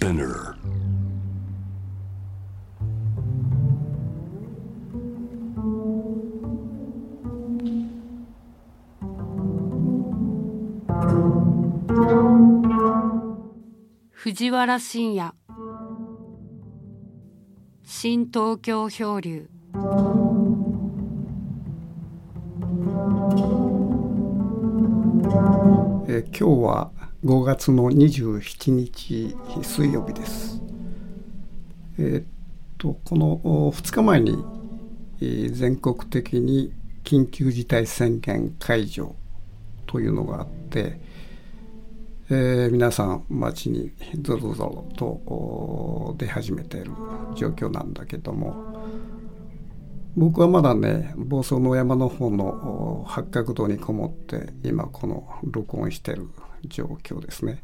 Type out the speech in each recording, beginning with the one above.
Spinner. 藤原信也新東京漂流えー今日は5月の27日水曜日です。えっとこの2日前に、えー全国的に緊急事態宣言解除というのがあって、えー皆さん街にぞろぞろと出始めている状況なんだけども僕はまだね房総の山の方の八角堂にこもって今この録音してる状況ですね。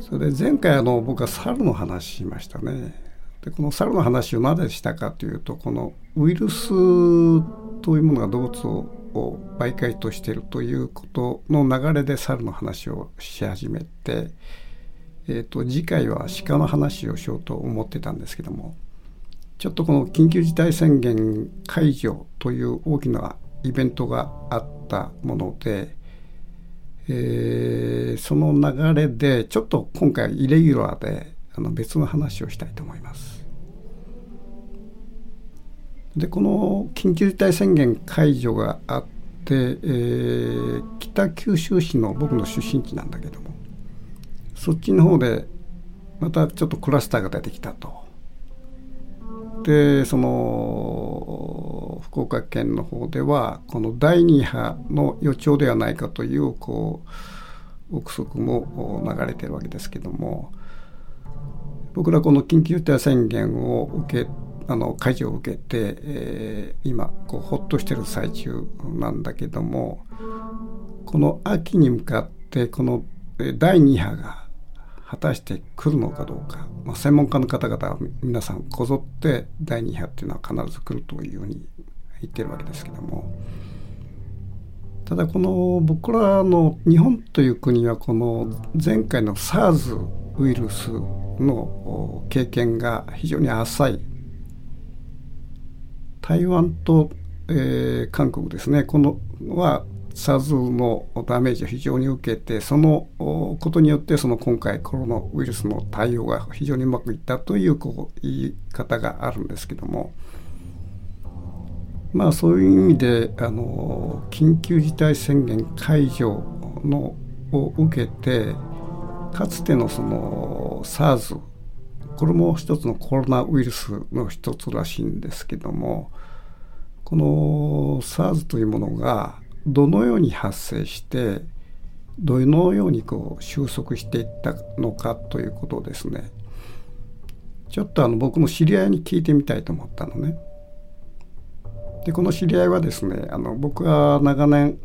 それ前回あの僕は猿の話しましたね。でこの猿の話をなぜしたかというとこのウイルスというものが動物を媒介としているということの流れで猿の話をし始めて、えー、と次回は鹿の話をしようと思ってたんですけどもちょっとこの緊急事態宣言解除という大きなイベントがあったもので、えーその流れでちょっと今回イレギュラーであの別の話をしたいと思います。でこの緊急事態宣言解除があって、えー北九州市の僕の出身地なんだけどもそっちの方でまたちょっとクラスターが出てきたと。でその福岡県の方ではこの第2波の予兆ではないかというこう憶測も流れてるわけですけども僕らこの緊急事態宣言を受けあの解除を受けて、えー今こうほっとしてる最中なんだけどもこの秋に向かってこの第2波が果たして来るのかどうか、まあ、専門家の方々は皆さんこぞって第2波っていうのは必ず来るというように言ってるわけですけども。ただこの僕らの日本という国はこの前回の SARS ウイルスの経験が非常に浅い台湾と、えー韓国ですね。このは SARS のダメージを非常に受けてそのことによってその今回コロナウイルスの対応が非常にうまくいったというこう言い方があるんですけども。まあそういう意味であの緊急事態宣言解除のを受けてかつてのその SARS これも一つのコロナウイルスの一つらしいんですけどもこの SARS というものがどのように発生してどのようにこう収束していったのかということをですねちょっとあの僕の知り合いに聞いてみたいと思ったのね。でこの知り合いはですねあの僕は長年、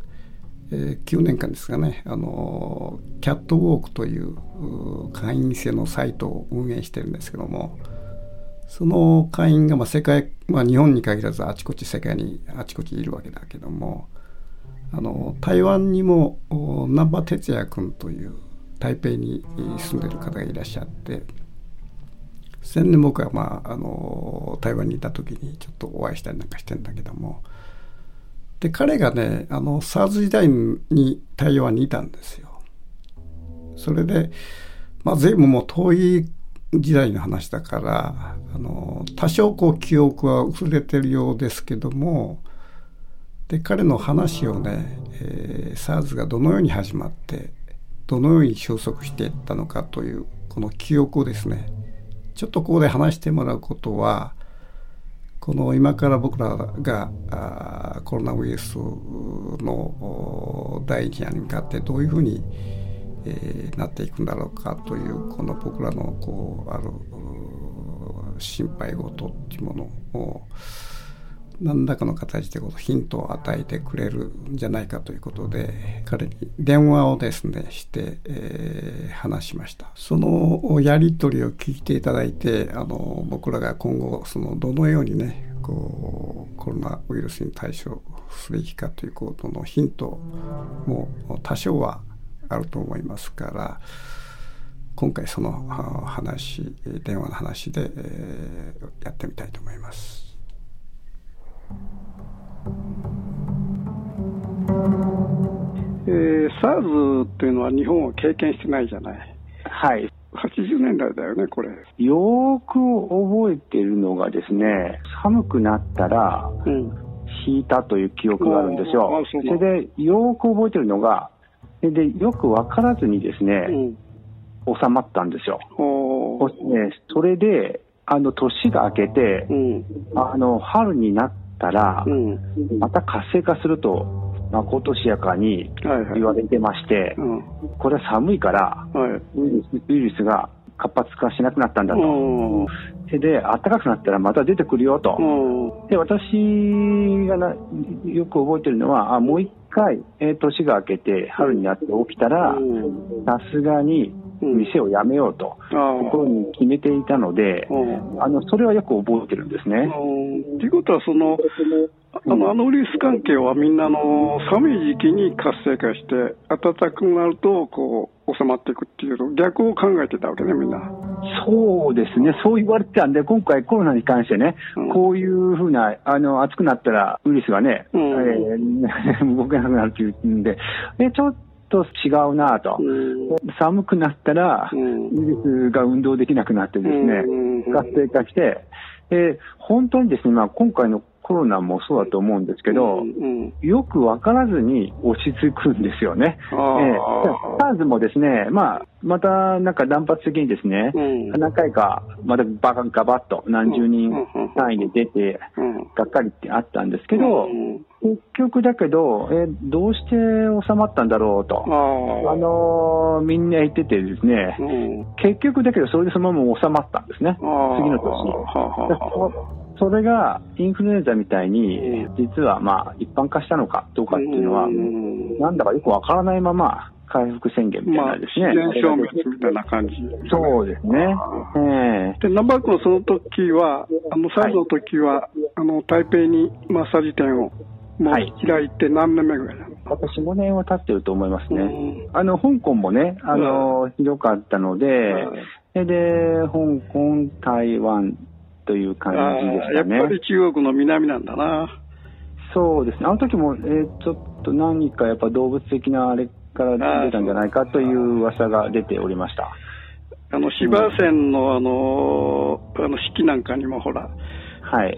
えー9年間ですかねあのキャットウォークという会員制のサイトを運営してるんですけどもその会員がまあ世界、まあ、日本に限らずあちこち世界にあちこちいるわけだけどもあの台湾にも難波哲也君という台北に住んでる方がいらっしゃって先年僕は、まあ、あの台湾にいた時にちょっとお会いしたりなんかしてんだけどもで彼がねあの SARS 時代に台湾にいたんですよ。それで、まあ、随分もう遠い時代の話だからあの多少こう記憶は薄れてるようですけどもで彼の話をね、えー、SARS がどのように始まってどのように収束していったのかというこの記憶をですねちょっとここで話してもらうことはこの今から僕らがコロナウイルスの第一波に向かってどういうふうに、えなっていくんだろうかというこの僕らのこうある心配事っていうものを何らかの形でこヒントを与えてくれるんじゃないかということで彼に電話をですねして、えー話しましたそのやり取りを聞いていただいてあの僕らが今後そのどのようにねこうコロナウイルスに対処すべきかということのヒントも多少はあると思いますから今回その話電話の話で、えー、やってみたいと思います。えー、SARS っていうのは日本は経験してないじゃない。はい。80年代だよね、これ。よく覚えてるのがですね、寒くなったら、うん、引いたという記憶があるんですよ。それで、よく覚えてるのが、で、よく分からずにですね、うん、収まったんですよ。ね、それで、あの、年が明けて、うん、あの、春になったら、また活性化するとまことしやかに言われてまして、はいはいこれは寒いから、はい、ウイルスウイルスが活発化しなくなったんだと。で、暖かくなったらまた出てくるよと。で、私がなよく覚えてるのは、あもう一回、えー、年が明けて春になって起きたら、さすがに店を辞めようと、心に決めていたので、あのそれはよく覚えてるんですね。ということは、そのあのあのウイルス関係はみんなの寒い時期に活性化して、暖かくなるとこう収まっていくっていう逆を考えてたわけね、みんな。そうですね、そう言われてたんで、今回コロナに関してね、うん、こういうふうな、あの、暑くなったらウイルスがね、うん、えー、動けなくなるっていうんで、え、ちょっと違うなと、うん、寒くなったら、ウイルスが運動できなくなってですね、活性化して、え本当にですね、まあ、今回のコロナもそうだと思うんですけど、うんうん、よく分からずに落ち着くんですよね。えー、SARS もですね、まあ、またなんか断髪的にですね、うん、何回かまたバカガバッと何十人単位で出て、がっかりってあったんですけど、結局だけど、えどうして収まったんだろうと、あのー、みんな言っててですね、結局だけどそれでそのまま収まったんですね、次の年。それがインフルエンザみたいに、実はまあ一般化したのかどうかっていうのは、なんだかよくわからないまま、回復宣言みたいなですね。まあ、自然消滅みたいな感じ。そうですね。えー、で、ナンバー君その時は、あの、最後の時は、はい、あの、台北にマッサージ店をもう開いて何年目ぐらいなの、はい、私5年は経ってると思いますね。うん、あの、香港もね、あの、ひどかったので、で、香港、台湾、という感じでしたね。やっぱり中国の南なんだな。そうですね。あの時も、えー、ちょっと何かやっぱ動物的なあれから出たんじゃないかという噂が出ておりました。あの、芝線のあの、あの式なんかにもほら、はい、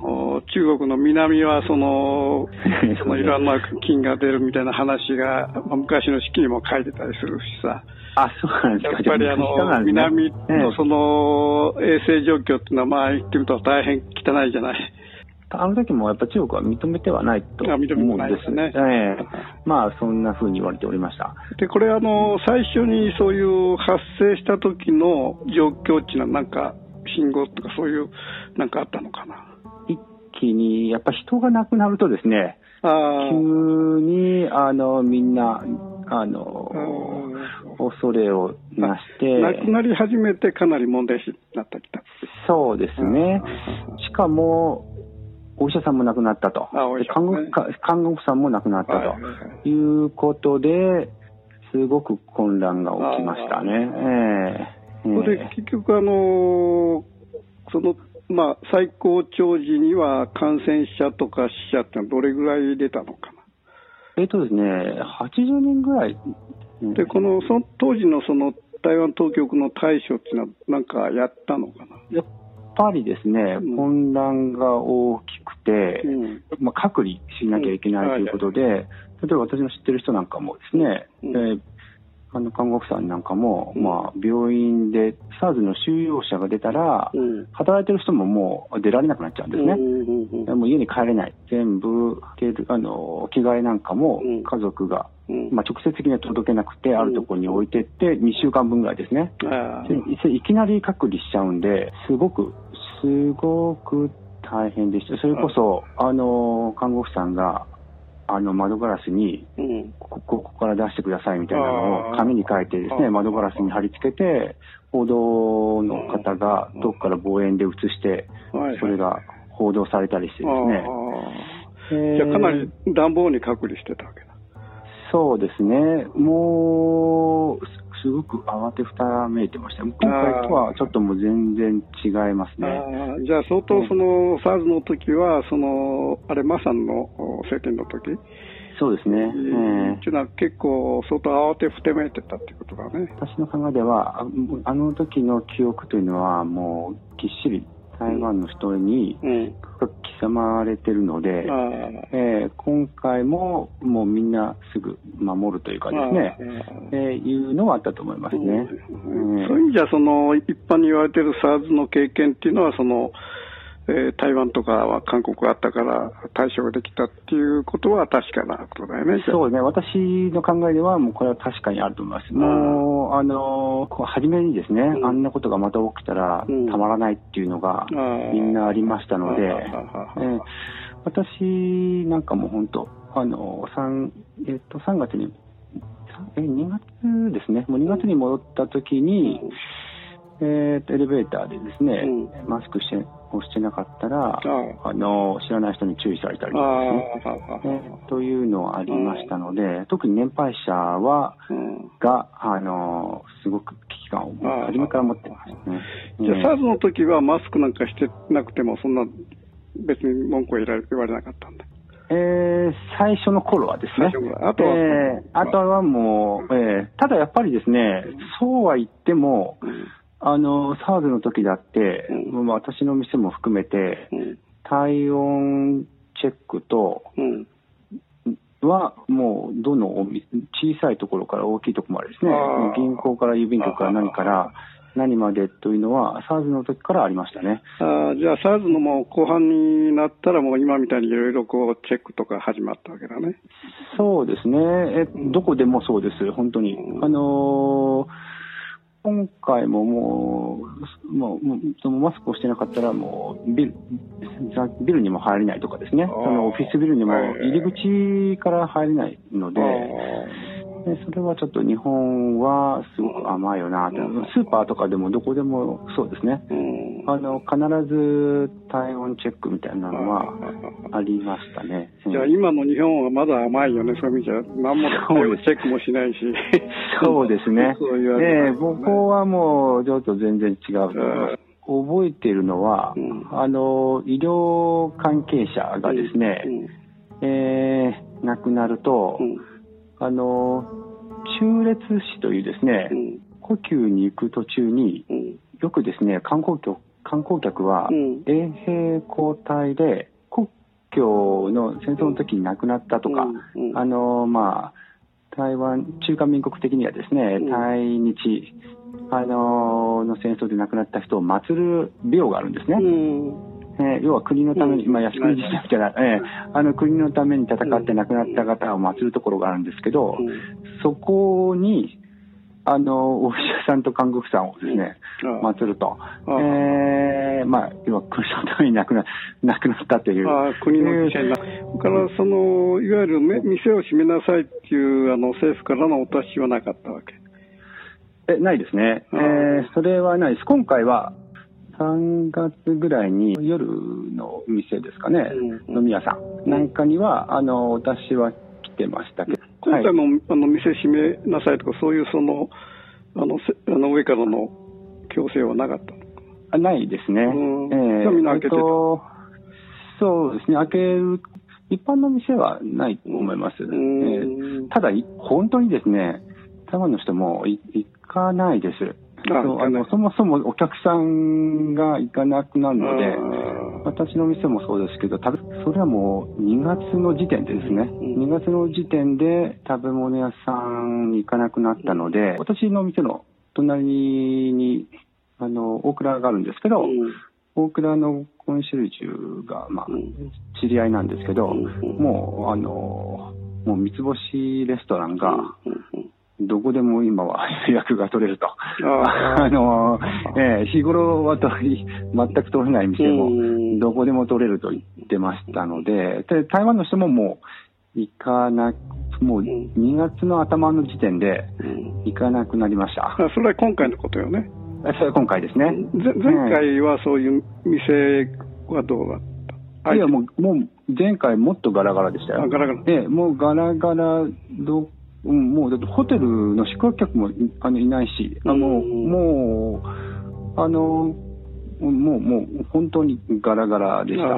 中国の南はその、そのいろんな菌が出るみたいな話が、昔の式にも書いてたりするしさ。あ、そうなんですか。やっぱりあの、南のその衛生状況っていうのは、まあ言ってみると大変汚いじゃない。あの時もやっぱ中国は認めてはないと思うんですね。ええまあそんなふうに言われておりました。で、これあの、最初にそういう発生した時の状況っていうのはなんか信号とかそういうなんかあったのかな？一気にやっぱ人が亡くなるとですね、急にあのみんなあの恐れをなして。亡くなり始めてかなり問題視になってきた。そうですね。しかも、お医者さんも亡くなったと。看護看護婦さんも亡くなったと。いうことで、すごく混乱が起きましたね。えー、それで結局あのそのまあ、最高潮時には感染者とか死者ってどれぐらい出たのかなえっ、とですね、80人ぐらい。で、この、その当時のその台湾当局の対処っていうのは、なんかやったのかな？やっぱりですね、うん、混乱が大きくて、うん、まあ、隔離しなきゃいけないということで、うん、例えば私の知ってる人なんかもですね、えーあの看護婦さんなんかも、うん、まあ、病院で SARS の収容者が出たら、うん、働いてる人ももう出られなくなっちゃうんですね。うんうん、もう家に帰れない。全部、あの着替えなんかも家族が、まあ、直接的には届けなくて、あるところに置いてって、2週間分ぐらいですね。いきなり隔離しちゃうんで、すごく、すごく大変でした。それこそ、あの、看護婦さんが、あの窓ガラスに、ここから出してくださいみたいなのを紙に書いてですね、窓ガラスに貼り付けて、報道の方がどこから望遠で映して、それが報道されたりしてですね。じゃあかなり暖房に隔離してたわけだ。そうですね。もう、すごく慌てふためいてました。今回とはちょっともう全然違いますね。じゃあ相当その SARS の時は、その、あれ、マさんの政権の時？そうですね。えー、っていうのは結構相当慌てふてめいてたってことだね。私の考えでは、あの時の記憶というのはもうぎっしり台湾の人に刻まれてるので、うん、えー、今回ももうみんなすぐ守るというかですね、えー、いうのはあったと思いますね。うん、そういう意味じゃ、その一般に言われてる SARS の経験っていうのは、その、えー、台湾とかは韓国があったから対処ができたっていうことは確かなことだよね。そうね。私の考えでは、もうこれは確かにあると思います。もう、あの、初めにですね、うん、あんなことがまた起きたらたまらないっていうのがみんなありましたので、えー、私なんかも本当、あの、3、えっ、と、3月に、え、2月ですね。もう2月に戻った時に、えーと、エレベーターでですね、うん、マスクしてをしてなかったら、あの知らない人に注意されたりとかね、えー、というのはありましたので、うん、特に年配者は、うん、があのすごく危機感を初めから持ってましたね。じゃあ、SARS の時はマスクなんかしてなくても、そんな別に文句は言われなかったんだ。えー、最初の頃はですね。あとは、えー、あとはもう、えー、ただやっぱりですね、そうは言っても、うんあの、SARS の時だって、うん、私の店も含めて、うん、体温チェックと、は、もう、どの小さいところから大きいところまでですね、銀行から郵便局から何から、何までというのは、SARS の時からありましたね。あじゃあ、SARS のもう後半になったら、もう今みたいにいろいろこう、チェックとか始まったわけだね。そうですね。え、どこでもそうです、本当に。あのー今回ももう、もう、そのマスクをしてなかったら、もうビル、ビルにも入れないとかですね、そのオフィスビルにも入り口から入れないので、でそれはちょっと日本はすごく甘いよなと、スーパーとかでもどこでもそうですね、あの必ず体温チェックみたいなのはありましたね。じゃあ今の日本はまだ甘いよね、そういう。意味じゃ、何もチェックもしないし。そうです。ね。そうね、ここはもうちょっと全然違うと思います。覚えているのは、うん、あの医療関係者がですね、うん、えー、亡くなると、うんあの中列死というですね、うん、故宮に行く途中に、うん、よくですね観光客観光客は、衛兵交代で国境の戦争の時に亡くなったとか、あのまあ台湾中華民国的にはですね、対日あのの戦争で亡くなった人を祀る廟があるんですね。えー、要は国のために、まあ、靖国自身みたいな、えー、あの国のために戦って亡くなった方を祀るところがあるんですけど、そこに、あの、お医者さんと看護婦さんをですね、祀ると。えー、まあ、要は国のために亡くな亡くなったという。あ国の犠牲だ。から、その、いわゆる店を閉めなさいっていう、あの、政府からのお達しはなかったわけ。え、ないですね。えー、それはないです。今回は、3月ぐらいに夜の店ですかね、うん、飲み屋さん。なんかには、あの私は来てましたけど、今回も、はい、あの店閉めなさいとか、そういうそのあのあの上からの強制はなかったあないですね。うん、えー、みんな開けてた、えー、そうですね、開ける、一般の店はないと思います。えー、ただ、本当にですね、台湾の人も行かないです。あのそもそもお客さんが行かなくなるので、私の店もそうですけど、それはもう2月の時点でですね、2月の時点で食べ物屋さんに行かなくなったので、私の店の隣にあの大倉があるんですけど、大倉のコンシェルジュが、まあ、知り合いなんですけど、もう、あの、もう三つ星レストランが、どこでも今は予約が取れると。あの、えー、日頃は取り、全く取れない店も、どこでも取れると言ってましたので、で台湾の人ももう行かなもう2月の頭の時点で行かなくなりました。それは今回のことよね。それは今回ですね。前回はそういう店はどうだった？いや、もう、もう前回もっとガラガラでしたよ。ガラガラ。ええ、もうガラガラどうん、もうだってホテルの宿泊客もあのいないし、あの、もう、あの、もう、もう、本当にガラガラでした。え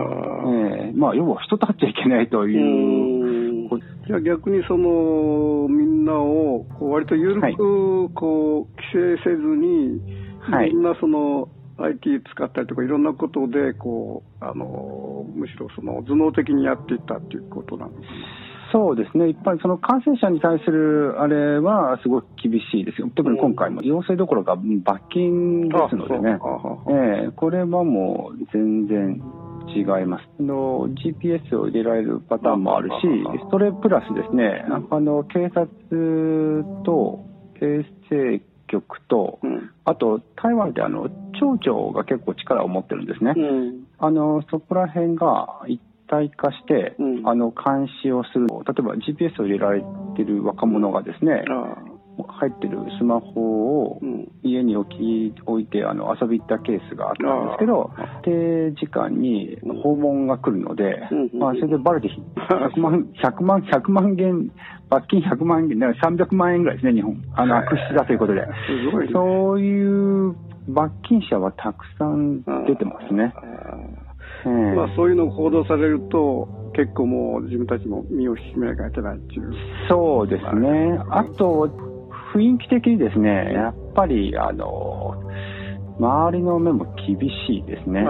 ー、まあ、要は人立っちゃいけないという。じゃあ逆にその、みんなを、割と緩く、こう、規制せずに、はい、いろんなその、IT 使ったりとかいろんなことで、こう、あの、むしろその頭脳的にやっていったっていうことなのかな。そうですね、一般その感染者に対するあれはすごく厳しいですよ、特に今回も。陽性どころか罰金ですのでね、えー、これはもう全然違います。の GPS を入れられるパターンもあるし、それプラスですね、あの警察と衛生局と、うん、あと台湾ってあの町長が結構力を持ってるんですね。うん、あのそこら辺が一体化して、うん、あの監視をする。例えば GPS を入れられてる若者がですね、入ってるスマホを家に置き置いてあの遊び行ったケースがあったんですけど、定時間に訪問が来るので、まあ、それでバレて100万、100万、100万元、罰金100万元、300万円ぐらいですね、日本。あの、悪質だということで。そういう罰金者はたくさん出てますね。まあ、そういうのを報道されると、結構もう自分たちも身を引き締めなきゃいけないっていう。そうですね。あと、雰囲気的にですね、やっぱり、あの、周りの目も厳しいですね。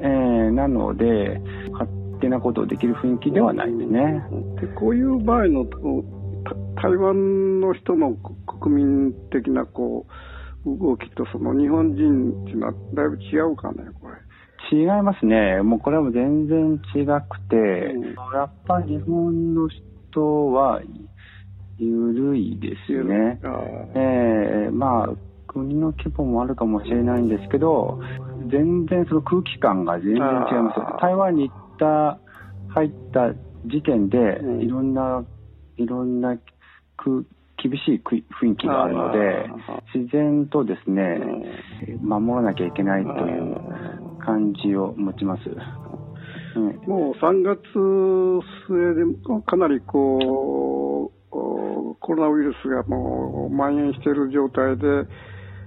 えー、なので、勝手なことをできる雰囲気ではないですね。でこういう場合の、台湾の人の国民的なこう動きとその日本人っていうのはだいぶ違うかね、これ。違いますね。もうこれはもう全然違くて、うん、やっぱり日本の人は緩いですよね。えー、まあ、国の規模もあるかもしれないんですけど、全然その空気感が全然違います。台湾に行った、入った時点で、いろんな、いろんな空厳しい雰囲気があるので、自然とですね、守らなきゃいけないという感じを持ちます。もう3月末でかなりこう、コロナウイルスがもう蔓延している状態で、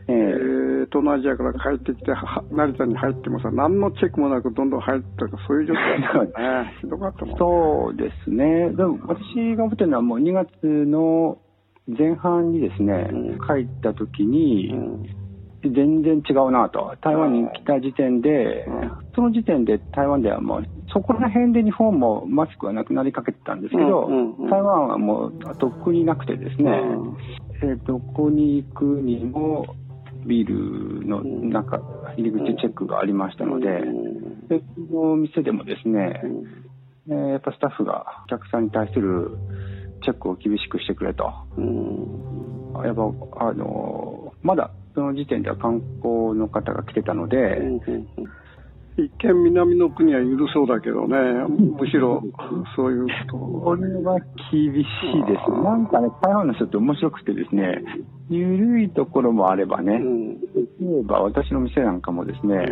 えー、東南アジアから帰ってきて、成田に入ってもさ、何のチェックもなくどんどん入ったか、そういう状態だね。ひどかったもん、ね、そうですね。でも私が思ってるのはもう2月の前半にですね、うん、帰った時に、全然違うなと。台湾に来た時点で、その時点で台湾ではもう、そこら辺で日本もマスクはなくなりかけてたんですけど、台湾はもうとっくになくてですね、えー、どこに行くにもビルの中、入り口チェックがありましたので、でこの店でもですね、えー、やっぱスタッフがお客さんに対するチェックを厳しくしてくれと。やっぱ、あの、まだその時点では観光の方が来てたので、一見南の国は緩そうだけどね、むしろそういうこと。これは厳しいです。なんかね、台湾の人って面白くてですね、緩いところもあればね、例えば私の店なんかもですね、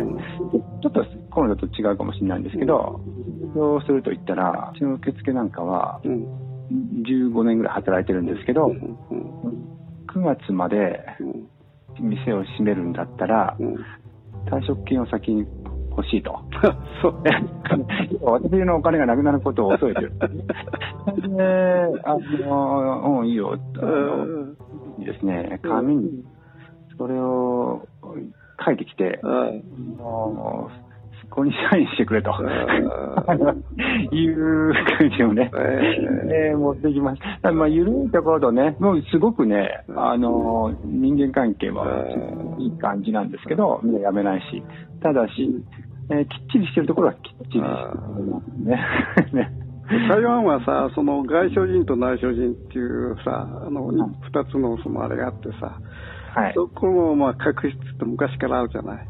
ちょっとコロナと違うかもしれないんですけど、そうすると言ったら、うちの受付なんかは、15年ぐらい働いてるんですけど、9月まで店を閉めるんだったら、退職金を先に欲しいと。そう私のお金がなくなることを恐れてる。で、あの、うん、いいよ。あのですね、紙に、それを書いてきて、もうここにサインしてくれと。いう感じをね、えー、持ってきました。まあ、緩いところとね、もうすごくね、あの、人間関係はいい感じなんですけど、みんなやめないし、ただし、えー、きっちりしてるところはきっちりしてるね。ね。台湾はさ、その外省人と内省人っていうさ、あの、二つのそのあれがあってさ、はい、そこもまあ確執って昔からあるじゃない。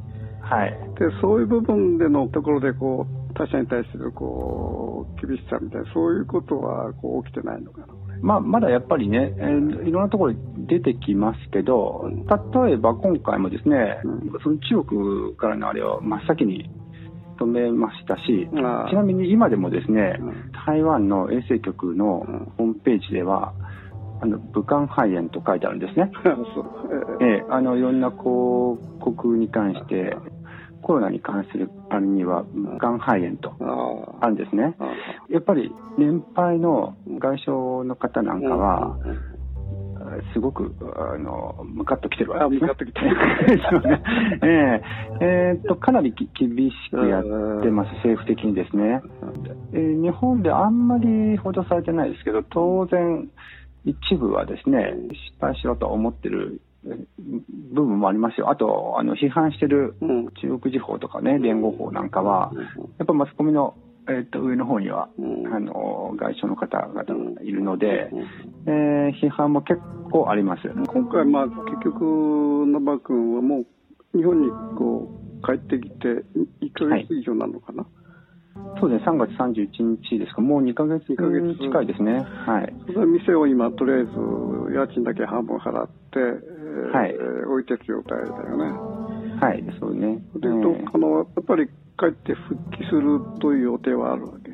はい、でそういう部分でのところでこう他者に対するこう厳しさみたいなそういうことはこう起きてないのかな。まあ、まだやっぱりね、えー、いろんなところ出てきますけど、例えば今回もですね、うん、その中国からのあれを真っ先に止めましたし、ちなみに今でもですね、うん、台湾の衛生局のホームページでは、あの武漢肺炎と書いてあるんですね。そう。えー、あのいろんな広告に関してコロナに関するあれにはがん肺炎とあるんですね。やっぱり年配の外傷の方なんかは、すごく、あの、ムカッときてるわけです、ね。ムカッときてる。ね。えー、えー、っと、かなり厳しくやってます、政府的にですね。えー、日本であんまり報道されてないですけど、当然、一部はですね、失敗しろと思ってる部分もありますよ。あと、あの、批判してる中国時報とかね、連合法なんかは、やっぱマスコミのえー、と上の方には、うん、あの外相の方々がいるので、うん、えー、批判も結構あります今回、まあ、結局、野場君はもう日本にこう帰ってきて、1か月以上なのかな？はい。そうですね、3月31日ですか、もう2か月か月。近いですね。はい。それ店を今、とりあえず家賃だけ半分払って、はい、えー、置いてる状態だよね。はい、そうね。で、えー、あのやっぱり帰って復帰するという予定はあるわけ？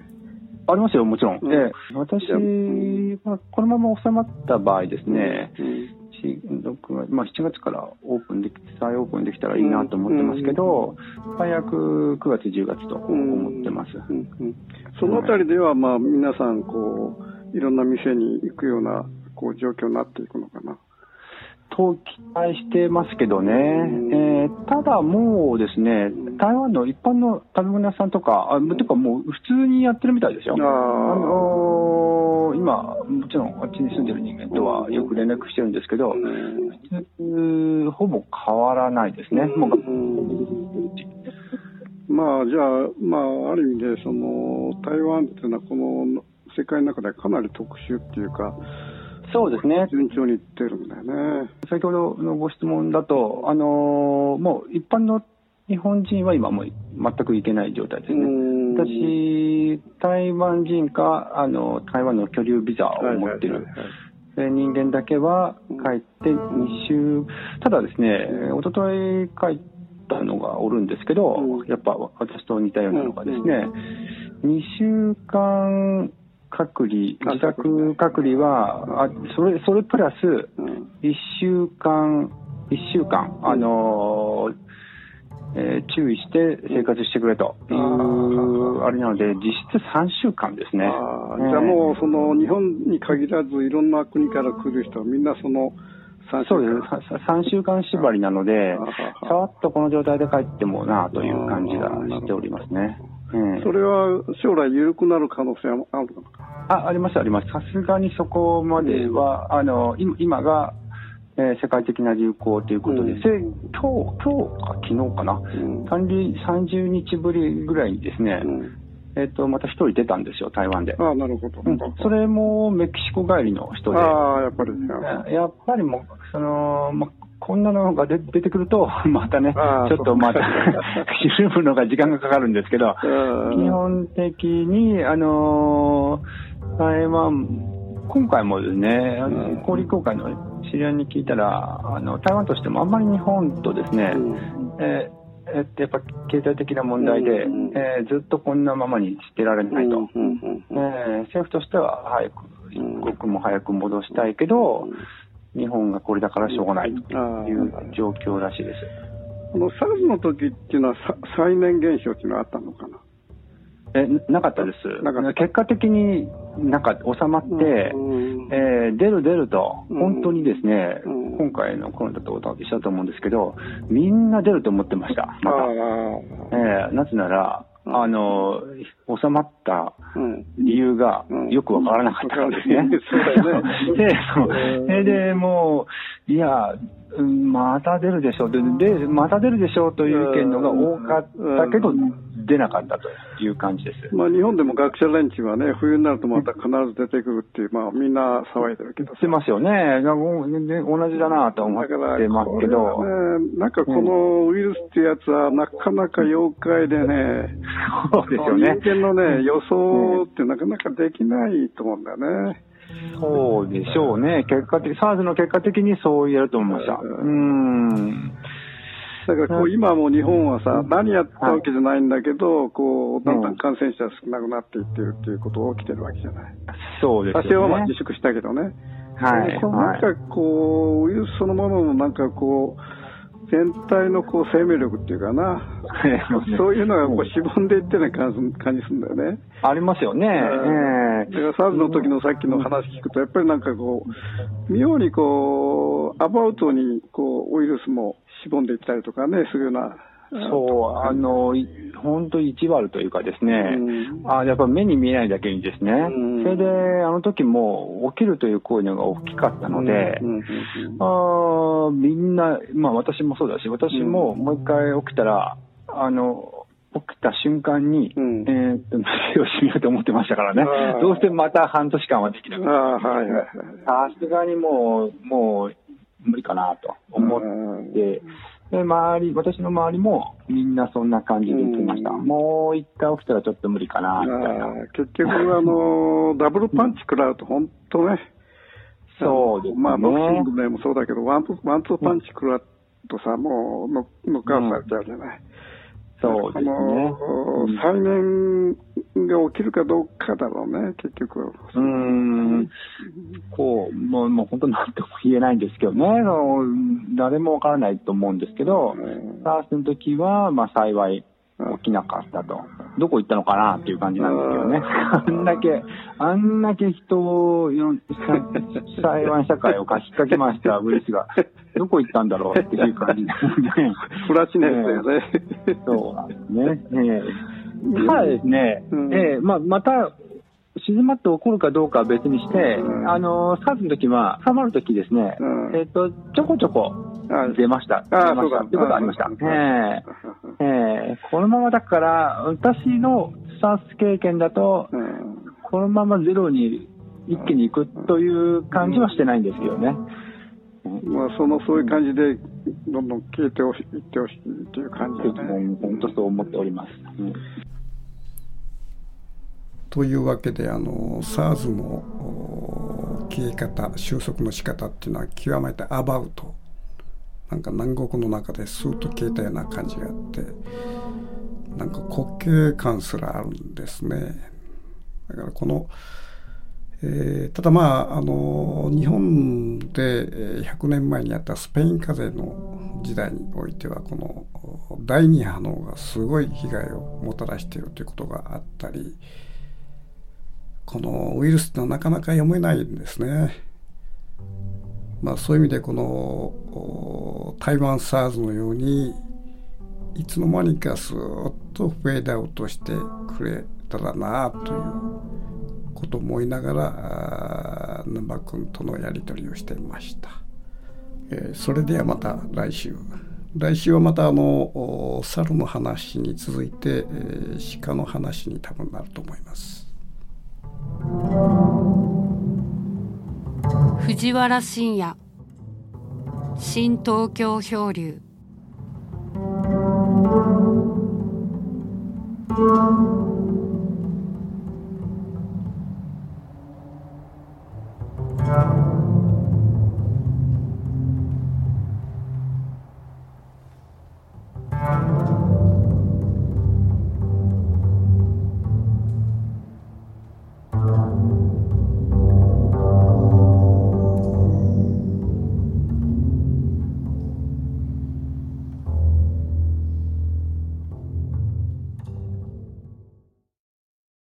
ありますよ、もちろん。うん、で私はこのまま収まった場合ですね、うん。6まあ、7月からオープンでき再オープンできたらいいなと思ってますけど、最悪9月、10月と思ってます。うん。うん、そのあたりでは、まあ、皆さんこう、いろんな店に行くようなこう状況になっていくのかな？と期待してますけどね、えー、ただもうですね、台湾の一般の食べ物屋さんとか、あとかもう普通にやってるみたいですよ。あのー、今、もちろんあっちに住んでる人間とはよく連絡してるんですけど、普通、ほぼ変わらないですね。もうまあ、じゃあ、まあ、ある意味で、その、台湾っていうのは、この世界の中でかなり特殊っていうか、そうですね。順調にいってるんだよね。先ほどのご質問だと、あのー、もう一般の日本人は今もう全く行けない状態ですね。私、台湾人か、あの、台湾の居留ビザを持ってる。人間だけは帰って2週、ただですね、一昨日帰ったのがおるんですけど、やっぱ私と似たようなのがですね、2週間隔離、自宅隔離は、あそれそれプラス、1週間、1週間、あのえー、注意して生活してくれと。いう、あれなので、実質3週間ですね。じゃあもう、その日本に限らず、いろんな国から来る人は、みんなその3週間。そうです。3週間縛りなので、ちょっとこの状態で帰ってもなという感じがしておりますね。うん、それは将来緩くなる可能性はあるのかああります、あります。さすがにそこまでは、あの今が、えー、世界的な流行ということで、うん、今日、今日か昨日かな、うん、30日ぶりぐらいにですね、うん、えっ、ー、と、また一人出たんですよ、台湾で。あなるほど、うん。それもメキシコ帰りの人で。ああ、やっぱり、やっぱりもう、その、まこんなのが出てくると、またね、ちょっとまた、沈むのが時間がかかるんですけど、基本的に、あのー、台湾、今回もですね、小陸公開の知り合いに聞いたら、あの台湾としてもあんまり日本とですね、えやっぱ経済的な問題で、うん、えー、ずっとこんなままにしてられないと、うん、えー、政府としては早く、一刻も早く戻したいけど、日本がこれだからしょうがないという状況らしいです。この SARS の時っていうのは、再燃現象っていうのはあったのかな？えなかったです。結果的になんか収まって、うん、えー、出る出ると、本当にですね、うん、今回のコロナと一緒だと思うんですけど、みんな出ると思ってました、また。えー、なぜなら、あの、収まった理由がよくわからなかったんですね。で、それでもう、いや、また出るでしょうで、で、また出るでしょうという意見のが多かったけど、出なかったという感じです。まあ、日本でも学者連中はね、冬になるとまた必ず出てくるっていう、まあ、みんな騒いでるけど。してますよね。同じだなと思ってますけど。ね、なんかこのウイルスってやつは、なかなか妖怪でね、そうですよね。人間のね、予想ってなかなかできないと思うんだよね。そうでしょうね。結果的、SARS の結果的にそう言えると思いました。うん。だからこう今も日本はさ、何やったわけじゃないんだけど、こう、だんだん感染者少なくなっていってるっていうことが起きてるわけじゃない。そうですね。多少は自粛したけどね。はい。なんかこう、ウイルスそのもののなんかこう、全体のこう生命力っていうかな、そういうのがこうしぼんでいってない感じするんだよね。ありますよね。えー、だから SARS の時のさっきの話聞くと、やっぱりなんかこう、妙にこう、アバウトにこうウイルスもしぼんでいったりとかね、するようなそう、あの、本当一割というかですね、うん、あやっぱ目に見えないだけにですね、うん、それで、あの時も起きるという行為が大きかったので、うん、あみんな、まあ私もそうだし、私ももう一回起きたら、あの、起きた瞬間に、うん、えー、っと、目を閉めようと思ってましたからね。どうせまた半年間はできなかった。さすがにもう、もう、無理かなと思って、で、周り、私の周りもみんなそんな感じで言ってました。もう一回起きたらちょっと無理かな、みたいな。結局、あの、ダブルパンチ食らうと本当ね、そうですね。まあ、ボクシングでもそうだけど、ワンワンツーパンチ食らうとさ、もう、の、のかされちゃうじゃない。うんそうですね。再燃が起きるかどうかだろうね、結局。うん。こう、もう、もう本当なんとも言えないんですけどね、誰もわからないと思うんですけど、サースの時は、まあ幸い、起きなかったと。どこ行ったのかなっていう感じなんですけどね。あんだけ、あんだけ人を、裁判社会を貸しかけましたウイルスが、どこ行ったんだろうっていう感じで、ね。フラチネスだよね。そうなんですね。えー、た だですね、うん、えー、まあ、また、静まって起こるかどうかは別にして、うん、あの、サーズの時は、収まる時ですね、うん、えっ、ー、と、ちょこちょこ出ました。出ました。ってことありました。えええー、このままだから、私のサース経験だと、このままゼロに一気に行くという感じはしてないんですけどね。まあ、その、そういう感じで、どんどん消えてほしい、いってほしいという感じですね。本当そう思っております。うんというわけであの SARS の消え方収束の仕方っていうのは極めてアバウト。なんか南国の中でスーッと消えたような感じがあってなんか滑稽感すらあるんですね。だからこの、えー、ただまああの日本で100年前にあったスペイン風邪の時代においてはこの第2波の方がすごい被害をもたらしているということがあったりこのウイルスってのはなかなか読めないんですね。まあ、そういう意味でこの台湾 SARS のようにいつの間にかスーッとフェードアウトしてくれたらなということを思いながら沼君とのやり取りをしていました、えー、それではまた来週。来週はまたあの猿の話に続いて、えー、鹿の話に多分なると思います。藤原信也。新東京漂流。